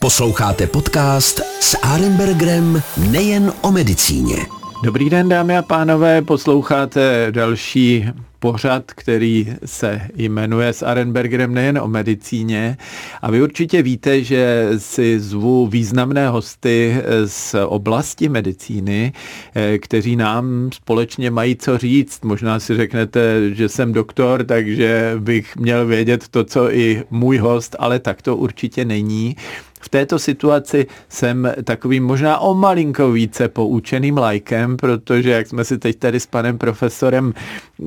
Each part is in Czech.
Posloucháte podcast s Arenbergerem nejen o medicíně. Dobrý den, dámy a pánové, posloucháte další pořad, který se jmenuje s Arenbergerem nejen o medicíně. A vy určitě víte, že si zvu významné hosty z oblasti medicíny, eh, kteří nám společně mají co říct. Možná si řeknete, že jsem doktor, takže bych měl vědět to, co i můj host, ale tak to určitě není. V této situaci jsem takovým možná o malinko více poučeným lajkem, protože jak jsme si teď tady s panem profesorem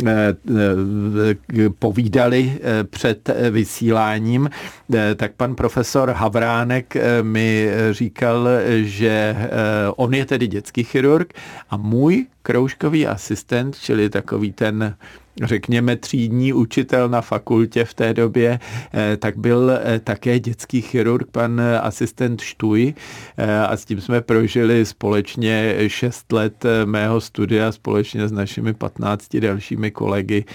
eh, eh, povídali eh, před vysíláním, tak pan profesor Havránek mi říkal, že on je tedy dětský chirurg a můj kroužkový asistent, čili takový ten řekněme, třídní učitel na fakultě v té době, eh, tak byl eh, také dětský chirurg, pan asistent Štuj eh, a s tím jsme prožili společně 6 let mého studia společně s našimi 15 dalšími kolegy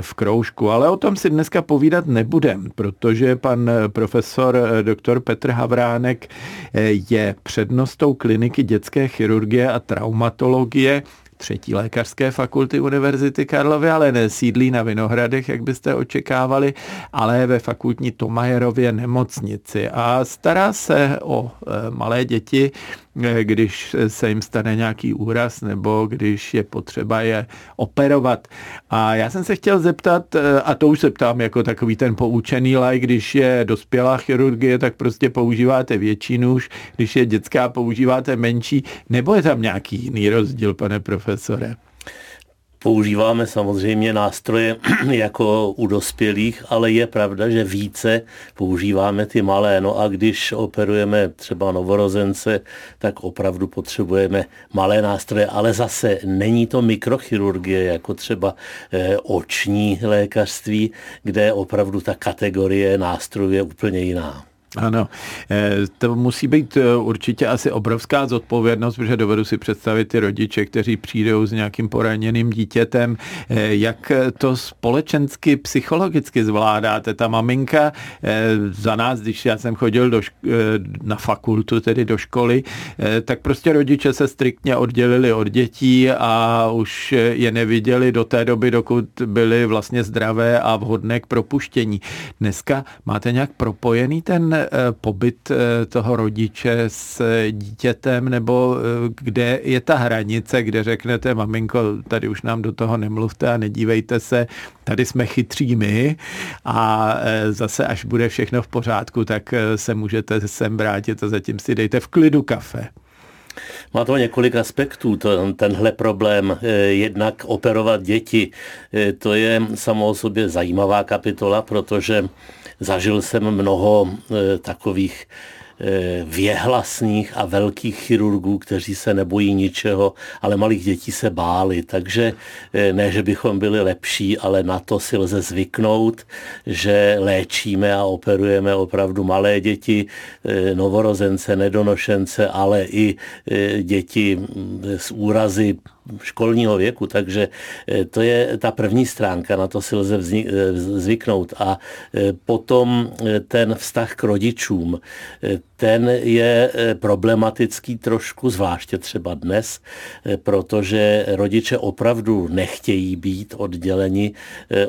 v kroužku. Ale o tom si dneska povídat nebudem, protože pan profesor doktor Petr Havránek je přednostou kliniky dětské chirurgie a traumatologie třetí lékařské fakulty Univerzity Karlovy, ale nesídlí na Vinohradech, jak byste očekávali, ale ve fakultní Tomajerově nemocnici a stará se o e, malé děti Eh, když se jim stane nějaký úraz nebo když je potřeba je operovat. A já jsem se chtěl zeptat, eh, a to už se ptám jako takový ten poučený laj, když je dospělá chirurgie, tak prostě používáte větší nůž, když je dětská, používáte menší, nebo je tam nějaký jiný rozdíl, pane profesore? Používáme samozřejmě nástroje jako u dospělých, ale je pravda, že více používáme ty malé. No a když operujeme třeba novorozence, tak opravdu potřebujeme malé nástroje, ale zase není to mikrochirurgie, jako třeba eh, oční lékařství, kde opravdu ta kategorie nástrojů je úplně jiná. Ano, eh, to musí být eh, určitě asi obrovská zodpovědnost, protože dovedu si představit ty rodiče, kteří přijdou s nějakým poraněným dítětem. Eh, jak to společensky, psychologicky zvládáte? Ta maminka za nás, když já jsem chodil do šk- na fakultu, tedy do školy, tak prostě rodiče se striktně oddělili od dětí a už je neviděli do té doby, dokud byly vlastně zdravé a vhodné k propuštění. Dneska máte nějak propojený ten Eh, pobyt eh, toho rodiče s dítětem, nebo eh, kde je ta hranice, kde řeknete, maminko, tady už nám do toho nemluvte a nedívejte se, tady jsme chytří my a zase až bude všechno v pořádku, tak se můžete sem vrátit a zatím si dejte v klidu kafe. Má to několik aspektů, to, tenhle problém. Jednak operovat děti, to je samo o sobě zajímavá kapitola, protože Zažil jsem mnoho e, takových e, věhlasných a velkých chirurgů, kteří se nebojí ničeho, ale malých dětí se báli. Takže e, ne, že bychom byli lepší, ale na to si lze zvyknout, že léčíme a operujeme opravdu malé děti, novorozence, nedonošence, ale i děti s úrazy školního věku, takže eh, to je ta první stránka, na to si lze vznik, eh, zvyknout. A eh, potom ten vztah k rodičům, ten je problematický trošku, zvláště třeba dnes, protože rodiče opravdu nechtějí být odděleni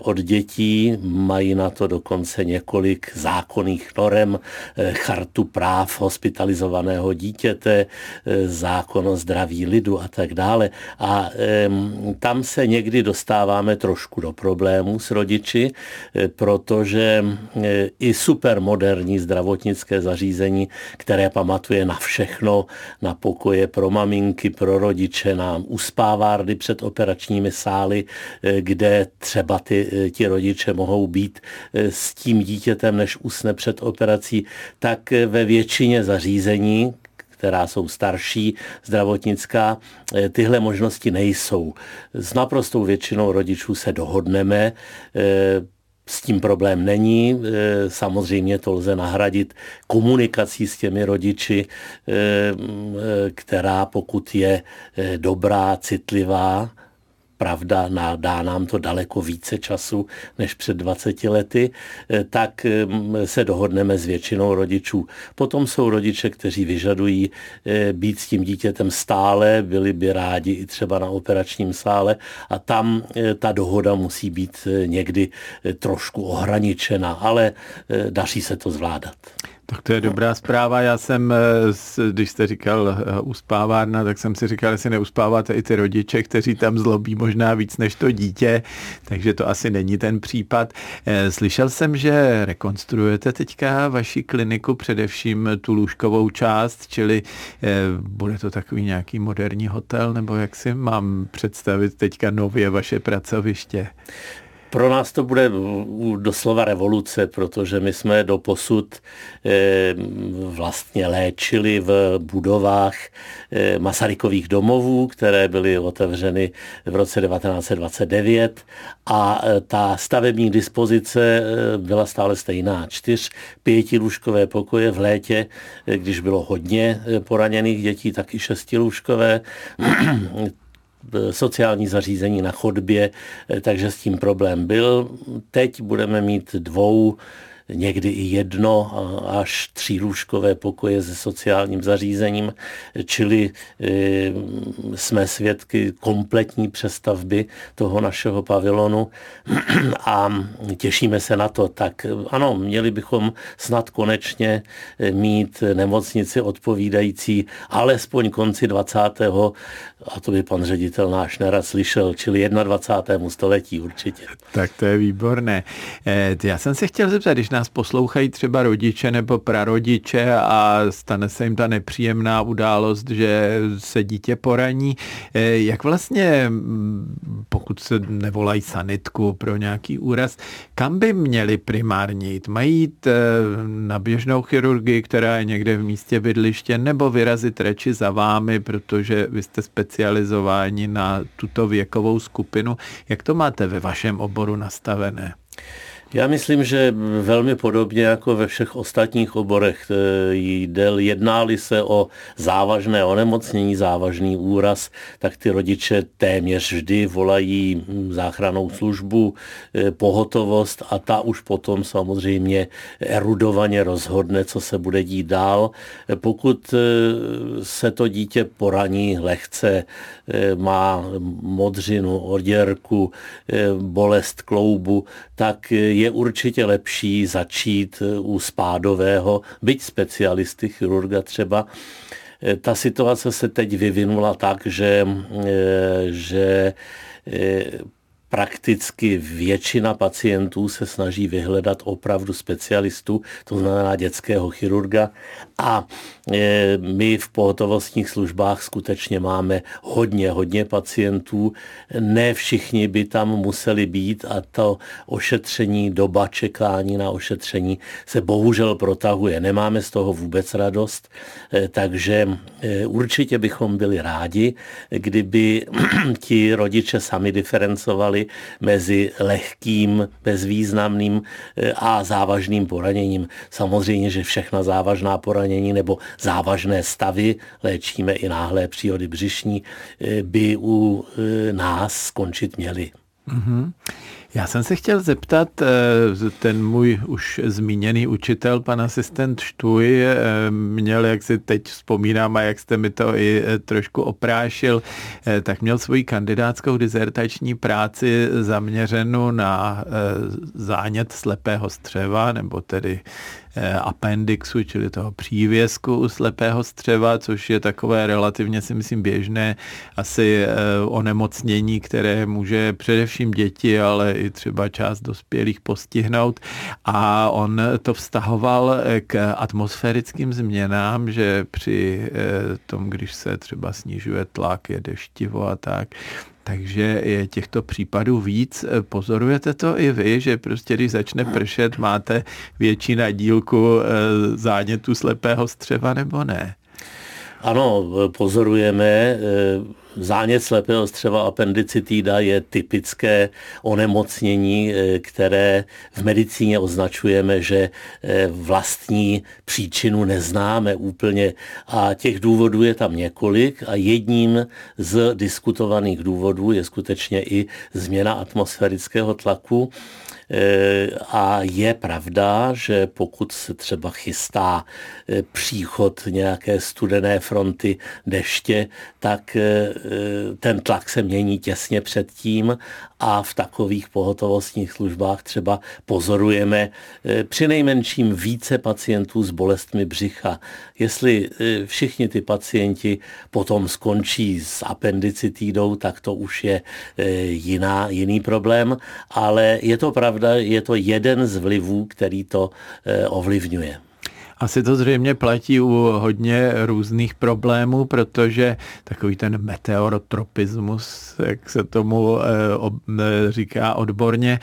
od dětí, mají na to dokonce několik zákonných norem, chartu práv hospitalizovaného dítěte, zákon o zdraví lidu a tak dále. A tam se někdy dostáváme trošku do problémů s rodiči, protože i supermoderní zdravotnické zařízení, které pamatuje na všechno, na pokoje pro maminky, pro rodiče, na uspávárny před operačními sály, e, kde třeba ty, ti rodiče mohou být s tím dítětem, než usne před operací, tak ve většině zařízení, která jsou starší, zdravotnická, eh, tyhle možnosti nejsou. S naprostou většinou rodičů se dohodneme, eh, s tím problém není. Eh, samozřejmě to lze nahradit komunikací s těmi rodiči, která pokud je dobrá, citlivá, pravda, dá nám to daleko více času než před 20 lety, tak se dohodneme s většinou rodičů. Potom jsou rodiče, kteří vyžadují být s tím dítětem stále, byli by rádi i třeba na operačním sále a tam ta dohoda musí být někdy trošku ohraničena, ale daří se to zvládat. Tak to je dobrá zpráva. Já jsem, eh, když jste říkal eh, uspávárna, tak jsem si říkal, jestli neuspáváte i ty rodiče, kteří tam zlobí možná víc než to dítě, takže to asi není ten případ. Eh, slyšel jsem, že rekonstruujete teďka vaši kliniku, především tu lůžkovou část, čili bude to takový nějaký moderní hotel, nebo jak si mám představit teďka nově vaše pracoviště? Pro nás to bude doslova revoluce, protože my jsme do posud eh, vlastně léčili v budovách eh, Masarykových domovů, které byly otevřeny v roce 1929 a eh, ta stavební dispozice byla stále stejná. Čtyř pětilůžkové pokoje v létě, když bylo hodně poraněných dětí, tak i šestilůžkové sociální zařízení na chodbě, eh, takže s tím problém byl. Teď budeme mít dvou někdy i jedno až tří lůžkové pokoje se sociálním zařízením, čili e, jsme svědky kompletní přestavby toho našeho pavilonu a těšíme se na to. Tak ano, měli bychom snad konečně e, mít nemocnici odpovídající alespoň konci 20. a to by pan ředitel náš nerad slyšel, čili 21. století určitě. Tak to je výborné. E, já jsem se chtěl zeptat, když nás poslouchají třeba rodiče nebo prarodiče a stane se jim ta nepříjemná událost, že se dítě poraní. Eh, jak vlastně, pokud se nevolají sanitku pro nějaký úraz, kam by měli primárně jít? Mají jít eh, na běžnou chirurgii, která je někde v místě bydliště, nebo vyrazit reči za vámi, protože vy jste specializováni na tuto věkovou skupinu. Jak to máte ve vašem oboru nastavené? Já myslím, že velmi podobně jako ve všech ostatních oborech eh, jde, jednáli se o závažné onemocnění, závažný úraz, tak ty rodiče téměř vždy volají záchranou službu, eh, pohotovost a ta už potom samozřejmě erudovaně rozhodne, co se bude dít dál. Pokud eh, se to dítě poraní lehce, má modřinu, oděrku, bolest kloubu, tak je je určitě lepší začít eh, u spádového, byť specialisty, chirurga třeba. Eh, ta situace se teď vyvinula tak, že, eh, že prakticky většina pacientů se snaží vyhledat opravdu specialistu, to znamená dětského chirurga. A e, my v pohotovostních službách skutečně máme hodně, hodně pacientů. Ne všichni by tam museli být a to ošetření, doba čekání na ošetření se bohužel protahuje. Nemáme z toho vůbec radost, e, takže určitě bychom byli rádi, kdyby ti rodiče sami diferencovali mezi lehkým, bezvýznamným eh, a závažným poraněním. Samozřejmě, že všechna závažná poranění nebo závažné stavy, léčíme i náhlé příhody břišní, eh, by u eh, nás skončit měly. Mm-hmm. Já jsem se chtěl zeptat, ten můj už zmíněný učitel, pan asistent Štuj, měl, jak si teď vzpomínám a jak jste mi to i trošku oprášil, tak měl svoji kandidátskou dizertační práci zaměřenou na zánět slepého střeva, nebo tedy Eh, appendixu, čili toho přívězku u slepého střeva, což je takové relativně si myslím běžné asi eh, onemocnění, které může především děti, ale i třeba část dospělých postihnout. A on to vztahoval eh, k atmosférickým změnám, že při tom, když se třeba snižuje tlak, je deštivo a tak, takže je těchto případů víc. Pozorujete to i vy, že prostě když začne pršet, máte větší nadílku eh, zánětu slepého střeva nebo ne? Ano, pozorujeme Zánět slepého střeva appendicitída je typické onemocnění, eh, které v medicíně označujeme, že eh, vlastní příčinu neznáme úplně. A těch důvodů je tam několik a jedním z diskutovaných důvodů je skutečně i změna atmosférického tlaku, Eh, a je pravda, že pokud se třeba chystá eh, příchod nějaké studené fronty deště, tak eh, ten tlak se mění těsně předtím a v takových pohotovostních službách třeba pozorujeme při nejmenším více pacientů s bolestmi břicha. Jestli všichni ty pacienti potom skončí s appendicitídou, tak to už je jiná, jiný problém, ale je to pravda, pravda, je to jeden z vlivů, který to eh, ovlivňuje. Asi to zřejmě platí u hodně různých problémů, protože takový ten meteorotropismus, jak se tomu eh, eh, říká odborně,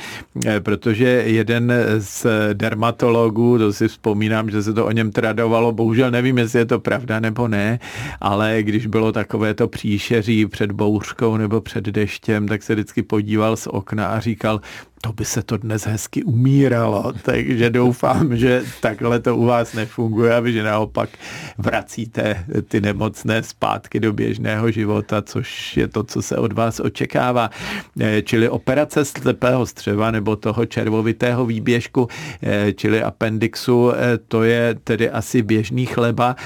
protože jeden z dermatologů, to si vzpomínám, že se to o něm tradovalo, bohužel nevím, jestli je to pravda nebo ne, ale když bylo takové to příšeří před bouřkou nebo před deštěm, tak se vždycky podíval z okna a říkal, to by se to dnes hezky umíralo, takže doufám, že takhle to u vás nefunguje a vy, že naopak vracíte ty nemocné zpátky do běžného života, což je to, co se od vás očekává. Eh, čili operace slepého střeva nebo toho červovitého výběžku, eh, čili appendixu, eh, to je tedy asi běžný chleba.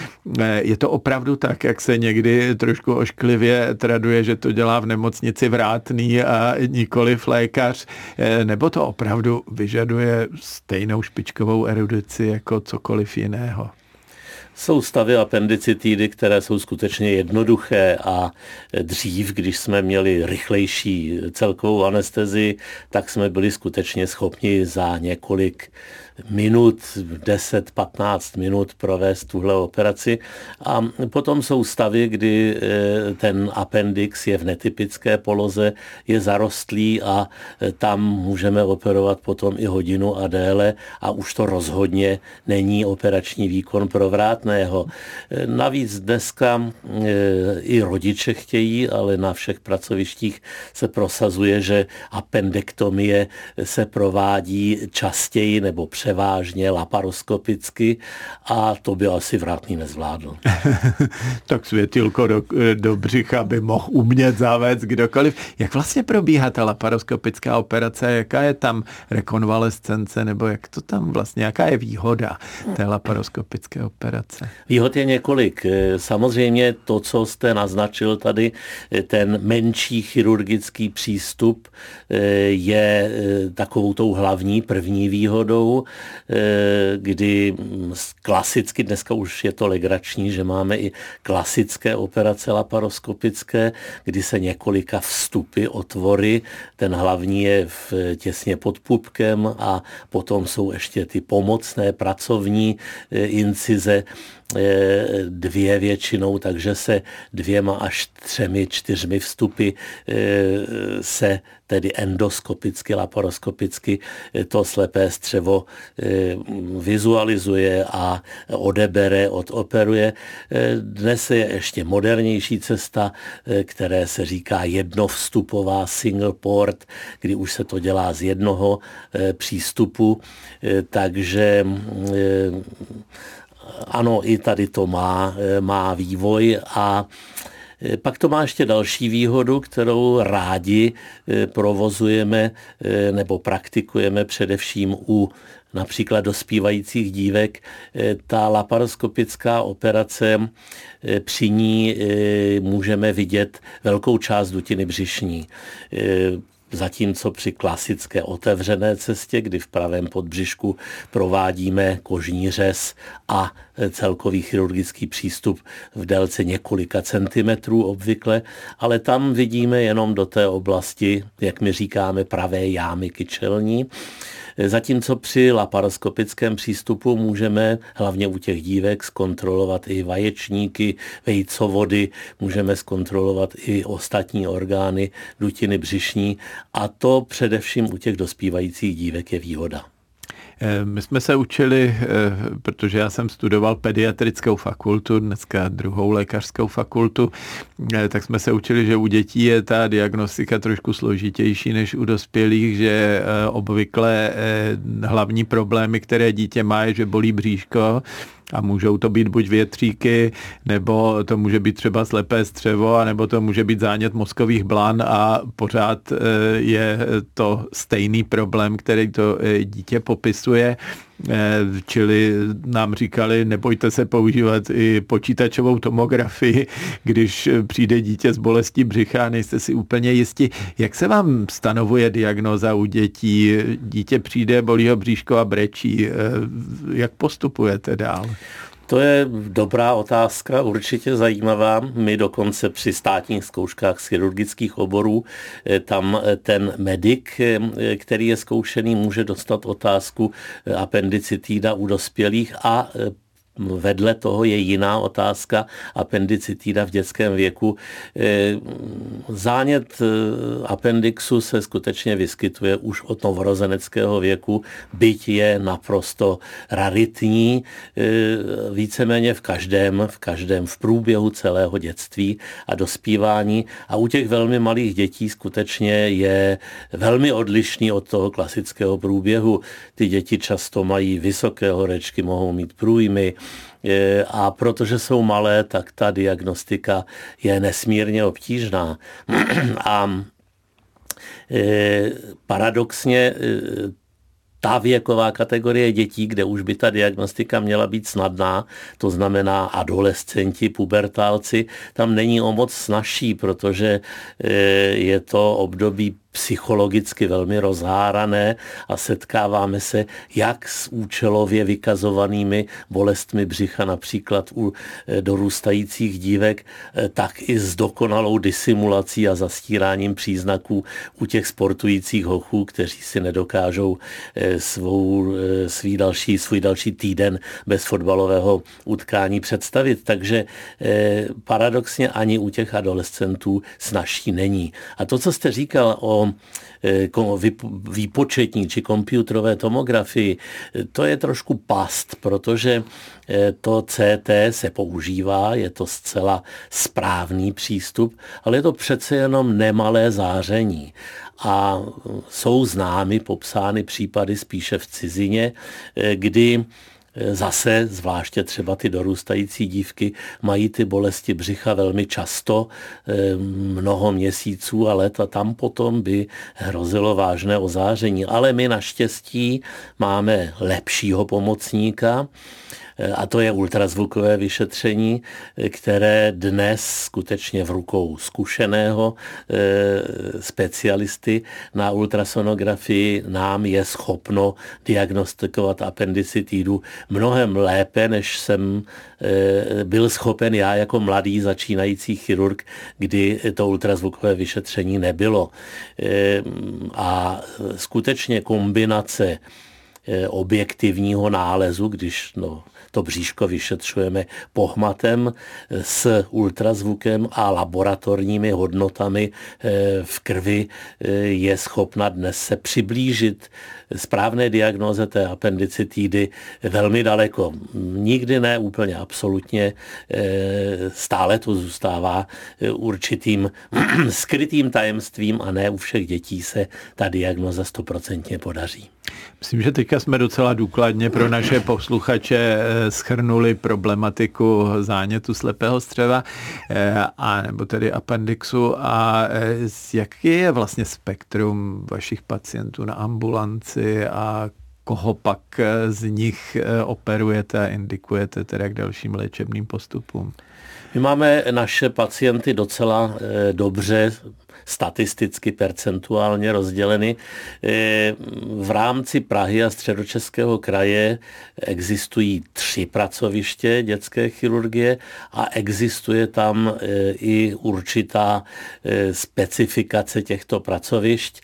Je to opravdu tak, jak se někdy trošku ošklivě traduje, že to dělá v nemocnici vrátný a nikoliv lékař, nebo to opravdu vyžaduje stejnou špičkovou erudici jako cokoliv jiného? Jsou stavy appendicitidy, které jsou skutečně jednoduché a dřív, když jsme měli rychlejší celkovou anestezi, tak jsme byli skutečně schopni za několik minut, 10-15 minut provést tuhle operaci. A potom jsou stavy, kdy eh, ten appendix je v netypické poloze, je zarostlý a eh, tam můžeme operovat potom i hodinu a déle a už to rozhodně není operační výkon pro vrátného. Eh, navíc dneska i rodiče chtějí, ale na všech pracovištích se prosazuje, že appendektomie se provádí častěji nebo převážně laparoskopicky a to by asi vrátný nezvládl. tak světilko do, do břicha by mohl umět zavést kdokoliv. Jak vlastně probíhá ta laparoskopická operace? Jaká je tam rekonvalescence nebo jak to tam vlastně, jaká je výhoda té laparoskopické operace? Výhod je několik. Samozřejmě to, co jste naznačil tady, ten menší chirurgický přístup je takovou tou hlavní první výhodou. Eh, kdy klasicky, dneska už je to legrační, že máme i klasické operace laparoskopické, kdy se několika vstupy, otvory, ten hlavní je v, těsně pod pupkem a potom jsou ještě ty pomocné pracovní eh, incize, eh, dvě většinou, takže se dvěma až třemi, čtyřmi vstupy se tedy endoskopicky, laparoskopicky to slepé střevo eh, vizualizuje a odebere, odoperuje. Eh, dnes je ještě modernější cesta, eh, které se říká jednovstupová single port, kdy už se to dělá z jednoho přístupu, takže ano, i tady to má, má vývoj a Eh, pak to má ještě další výhodu, kterou rádi eh, provozujeme eh, nebo praktikujeme především u například dospívajících dívek. Ta laparoskopická operace, při ní můžeme vidět velkou část dutiny břišní zatímco při klasické otevřené cestě, kdy v pravém podbřišku provádíme kožní řez a celkový chirurgický přístup v délce několika centimetrů obvykle, ale tam vidíme jenom do té oblasti, jak my říkáme, pravé jámy kyčelní. Zatímco při laparoskopickém přístupu můžeme hlavně u těch dívek zkontrolovat i vaječníky, vejcovody, můžeme zkontrolovat i ostatní orgány dutiny břišní a to především u těch dospívajících dívek je výhoda. My jsme se učili, protože já jsem studoval pediatrickou fakultu, dneska druhou lékařskou fakultu, tak jsme se učili, že u dětí je ta diagnostika trošku složitější než u dospělých, že obvykle hlavní problémy, které dítě má, je, že bolí bříško, a můžou to být buď větříky, nebo to může být třeba slepé střevo, nebo to může být zánět mozkových blan a pořád eh, je to stejný problém, který to eh, dítě popisuje. Eh, čili nám říkali, nebojte se používat i počítačovou tomografii, když přijde dítě z bolesti břicha, nejste si úplně jistí. Jak se vám stanovuje diagnoza u dětí? Dítě přijde, bolí ho bříško a brečí. Eh, jak postupujete dál? To je dobrá otázka, určitě zajímavá. My dokonce při státních zkouškách z chirurgických oborů, eh, tam eh, ten medic, eh, který je zkoušený, může dostat otázku appendicitída u dospělých a Vedle toho je jiná otázka appendicitída v dětském věku. Eh, zánět eh, appendixu se skutečně vyskytuje už od novorozeneckého věku, byť je naprosto raritní, eh, víceméně v každém, v každém v průběhu celého dětství a dospívání. A u těch velmi malých dětí skutečně je velmi odlišný od toho klasického průběhu. Ty děti často mají vysoké horečky, mohou mít průjmy, a protože jsou malé, tak ta diagnostika je nesmírně obtížná. A e, paradoxně e, ta věková kategorie dětí, kde už by ta diagnostika měla být snadná, to znamená adolescenti, pubertálci, tam není o moc snažší, protože je to období psychologicky velmi rozhárané a setkáváme se jak s účelově vykazovanými bolestmi břicha, například u eh, dorůstajících dívek, eh, tak i s dokonalou disimulací a zastíráním příznaků u těch sportujících hochů, kteří si nedokážou eh, svou, svý další, svůj další týden bez fotbalového utkání představit. Takže paradoxně ani u těch adolescentů snažší není. A to, co jste říkal o Eh, výpočetní či komputerové tomografii, to je trošku past, protože eh, to CT se používá, je to zcela správný přístup, ale je to přece jenom nemalé záření. A jsou známy, popsány případy spíše v cizině, eh, kdy Zase, zvláště třeba ty dorůstající dívky, mají ty bolesti břicha velmi často, eh, mnoho měsíců a let a tam potom by hrozilo vážné ozáření. Ale my naštěstí máme lepšího pomocníka, Eh, a to je ultrazvukové vyšetření, eh, které dnes skutečně v rukou zkušeného eh, specialisty na ultrasonografii nám je schopno diagnostikovat appendicitidu mnohem lépe, než jsem byl schopen já jako mladý začínající chirurg, kdy to ultrazvukové vyšetření nebylo. A skutečně kombinace objektivního nálezu, když no, to bříško vyšetřujeme pohmatem s ultrazvukem a laboratorními hodnotami eh, v krvi eh, je schopna dnes se přiblížit správné diagnoze té appendicitidy velmi daleko. Nikdy ne úplně absolutně, eh, stále to zůstává určitým skrytým tajemstvím a ne u všech dětí se ta diagnoza stoprocentně podaří. Myslím, že teďka jsme docela důkladně pro naše posluchače eh, schrnuli problematiku zánětu slepého střeva eh, a nebo tedy appendixu a eh, jaký je vlastně spektrum vašich pacientů na ambulanci a koho pak z nich operujete a indikujete teda k dalším léčebným postupům? My máme naše pacienty docela dobře statisticky percentuálně rozděleny. E, v rámci Prahy a středočeského kraje existují tři pracoviště dětské chirurgie a existuje tam e, i určitá e, specifikace těchto pracovišť.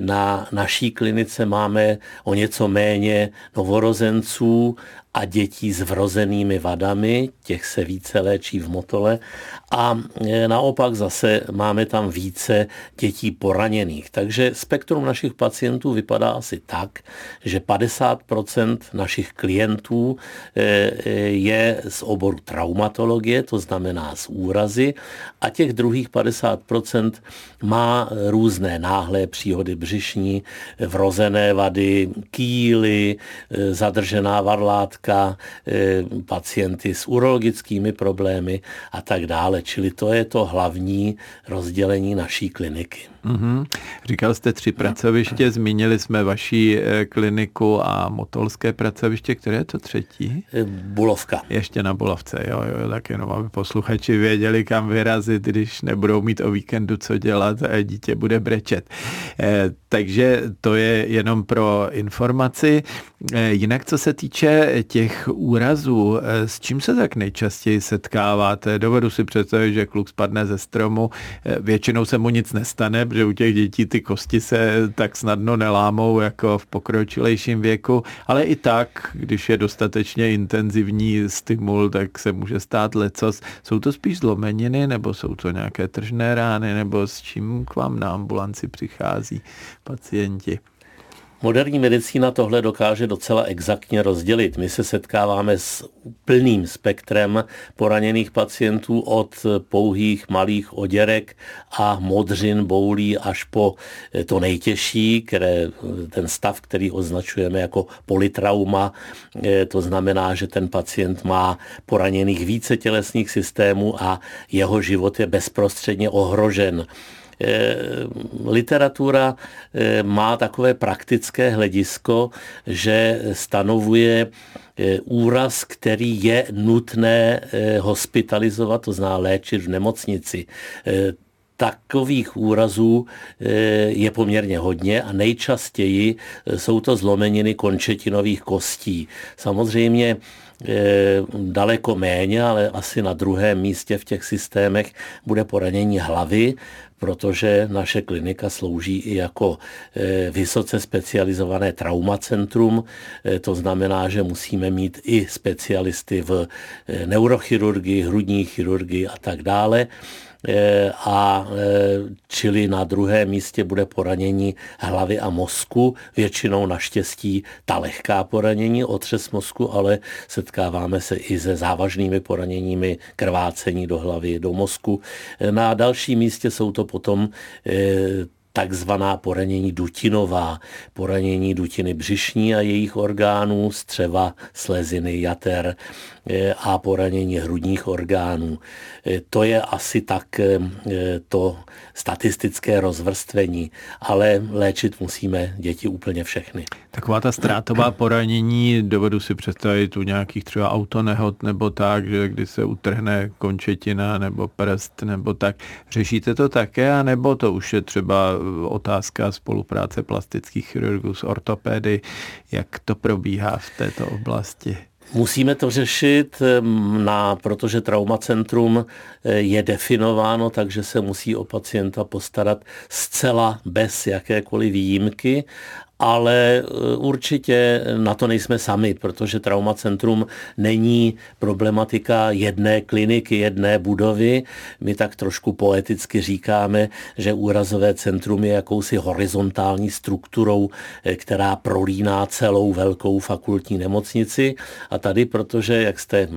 Na naší klinice máme o něco méně novorozenců a dětí s vrozenými vadami, těch se více léčí v Motole a e, naopak zase máme tam více dětí poraněných. Takže spektrum našich pacientů vypadá asi tak, že 50% našich klientů e, e, je z oboru traumatologie, to znamená z úrazy a těch druhých 50% má různé náhlé příhody břišní, vrozené vady, kýly, zadržená varlátka, pacienty s urologickými problémy a tak dále. Čili to je to hlavní rozdělení naší kliniky. Mm-hmm. Říkal jste tři pracoviště, zmínili jsme vaší eh, kliniku a motolské pracoviště, které je to třetí? Eh, Bulovka. Ještě na Bulovce, jo, jo, tak jenom aby posluchači věděli, kam vyrazit, když nebudou mít o víkendu co dělat a dítě bude brečet. Eh, takže to je jenom pro informaci. Jinak, co se týče těch úrazů, s čím se tak nejčastěji setkáváte? Dovedu si představit, že kluk spadne ze stromu, většinou se mu nic nestane, že u těch dětí ty kosti se tak snadno nelámou jako v pokročilejším věku, ale i tak, když je dostatečně intenzivní stimul, tak se může stát lecos. Jsou to spíš zlomeniny, nebo jsou to nějaké tržné rány, nebo s čím k vám na ambulanci přichází pacienti? Moderní medicína tohle dokáže docela exaktně rozdělit. My se setkáváme s plným spektrem poraněných pacientů od pouhých malých oděrek a modřin, boulí až po to nejtěžší, které, ten stav, který označujeme jako politrauma. To znamená, že ten pacient má poraněných více tělesných systémů a jeho život je bezprostředně ohrožen. Eh, literatura eh, má takové praktické hledisko, že stanovuje eh, úraz, který je nutné hospitalizovat, to zná léčit v nemocnici takových úrazů je poměrně hodně a nejčastěji jsou to zlomeniny končetinových kostí. Samozřejmě daleko méně, ale asi na druhém místě v těch systémech bude poranění hlavy, protože naše klinika slouží i jako eh, vysoce specializované traumacentrum. Eh, to znamená, že musíme mít i specialisty v eh, neurochirurgii, hrudní chirurgii a tak dále. Eh, a eh, čili na druhém místě bude poranění hlavy a mozku, většinou naštěstí ta lehká poranění, otřes mozku, ale setkáváme se i se závažnými poraněními krvácení do hlavy, do mozku. Eh, na dalším místě jsou to potom takzvaná poranění dutinová, poranění dutiny břišní a jejich orgánů, střeva, sleziny, jater, a poranění hrudních orgánů. Eh, to je asi tak eh, to statistické rozvrstvení, ale léčit musíme děti úplně všechny. Taková ta ztrátová poranění, dovedu si představit u nějakých třeba autonehod nebo tak, že kdy se utrhne končetina nebo prst nebo tak. Řešíte to také, anebo to už je třeba otázka spolupráce plastických chirurgů s ortopedy, jak to probíhá v této oblasti? Musíme to řešit, na, protože traumacentrum eh, je definováno, takže se musí o pacienta postarat zcela bez jakékoliv výjimky ale eh, určitě na to nejsme sami, protože traumacentrum není problematika jedné kliniky, jedné budovy. My tak trošku poeticky říkáme, že úrazové centrum je jakousi horizontální strukturou, eh, která prolíná celou velkou fakultní nemocnici. A tady, protože, jak jste eh,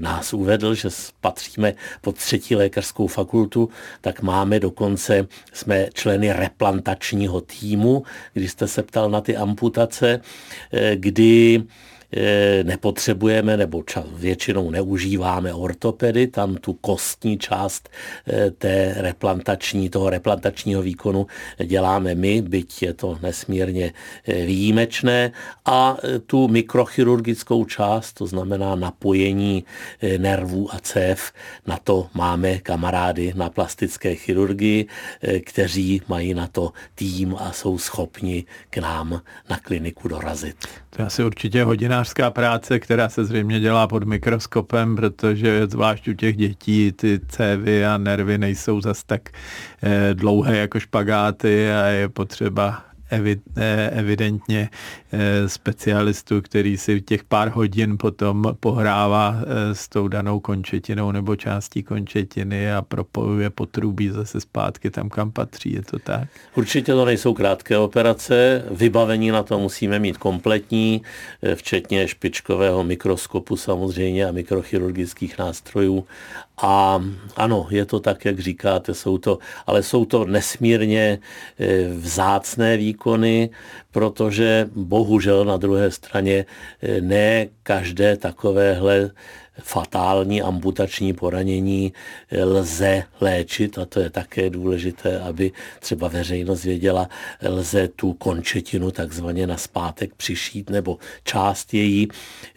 nás uvedl, že patříme pod třetí lékařskou fakultu, tak máme dokonce, jsme členy replantačního týmu, když jste se ptal na ty amputace, eh, kdy nepotřebujeme nebo většinou neužíváme ortopedy, tam tu kostní část eh, té replantační, toho replantačního výkonu děláme my, byť je to nesmírně eh, výjimečné a tu mikrochirurgickou část, to znamená napojení nervů a cév, na to máme kamarády na plastické chirurgii, kteří mají na to tým a jsou schopni k nám na kliniku dorazit. To je asi určitě hodinářská práce, která se zřejmě dělá pod mikroskopem, protože zvlášť u těch dětí ty cévy a nervy nejsou zas tak eh, dlouhé jako špagáty a je potřeba evidentně specialistu, který si těch pár hodin potom pohrává s tou danou končetinou nebo částí končetiny a propojuje potrubí zase zpátky tam, kam patří. Je to tak? Určitě to nejsou krátké operace. Vybavení na to musíme mít kompletní, včetně špičkového mikroskopu samozřejmě a mikrochirurgických nástrojů. A ano, je to tak, jak říkáte, jsou to, ale jsou to nesmírně eh, vzácné výkony, protože bohužel na druhé straně eh, ne každé takovéhle fatální amputační poranění lze léčit a to je také důležité, aby třeba veřejnost věděla, lze tu končetinu takzvaně na zpátek přišít nebo část její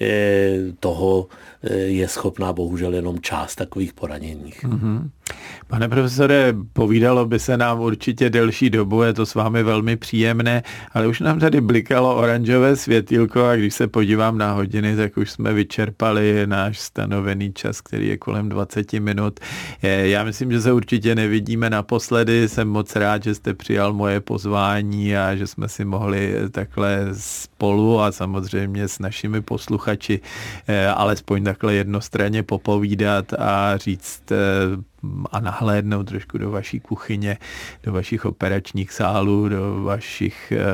eh, toho eh, je schopná bohužel jenom část takových poraněních. Mm-hmm. Pane profesore, povídalo by se nám určitě delší dobu, je to s vámi velmi příjemné, ale už nám tady blikalo oranžové světýlko a když se podívám na hodiny, tak už jsme vyčerpali náš stanovený čas, který je kolem 20 minut. Já myslím, že se určitě nevidíme naposledy. Jsem moc rád, že jste přijal moje pozvání a že jsme si mohli takhle spolu a samozřejmě s našimi posluchači eh, alespoň takhle jednostranně popovídat a říct eh, a nahlédnout trošku do vaší kuchyně, do vašich operačních sálů, do vašich eh,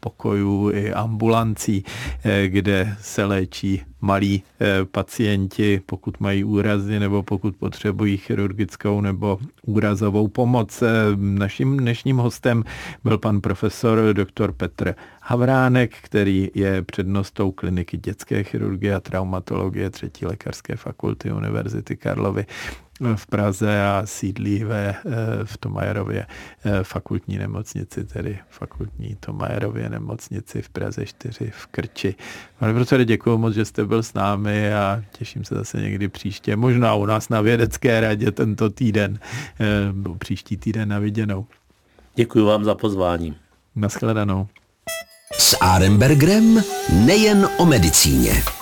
pokojů i ambulancí, eh, kde se léčí malí eh, pacienti, pokud mají úrazy nebo pokud potřebují chirurgickou nebo úrazovou pomoc. Naším dnešním hostem byl pan profesor dr. Petr Havránek, který je přednostou kliniky dětské chirurgie a traumatologie třetí lékařské fakulty Univerzity Karlovy v Praze a sídlí ve, eh, v Tomajerově eh, fakultní nemocnici, tedy fakultní Tomajerově nemocnici v Praze 4 v Krči. Pane profesore, děkuji moc, že jste byl s námi a těším se zase někdy příště, možná u nás na vědecké radě tento týden, eh, příští týden na viděnou. Děkuji vám za pozvání. Naschledanou. S Arembergrem nejen o medicíně.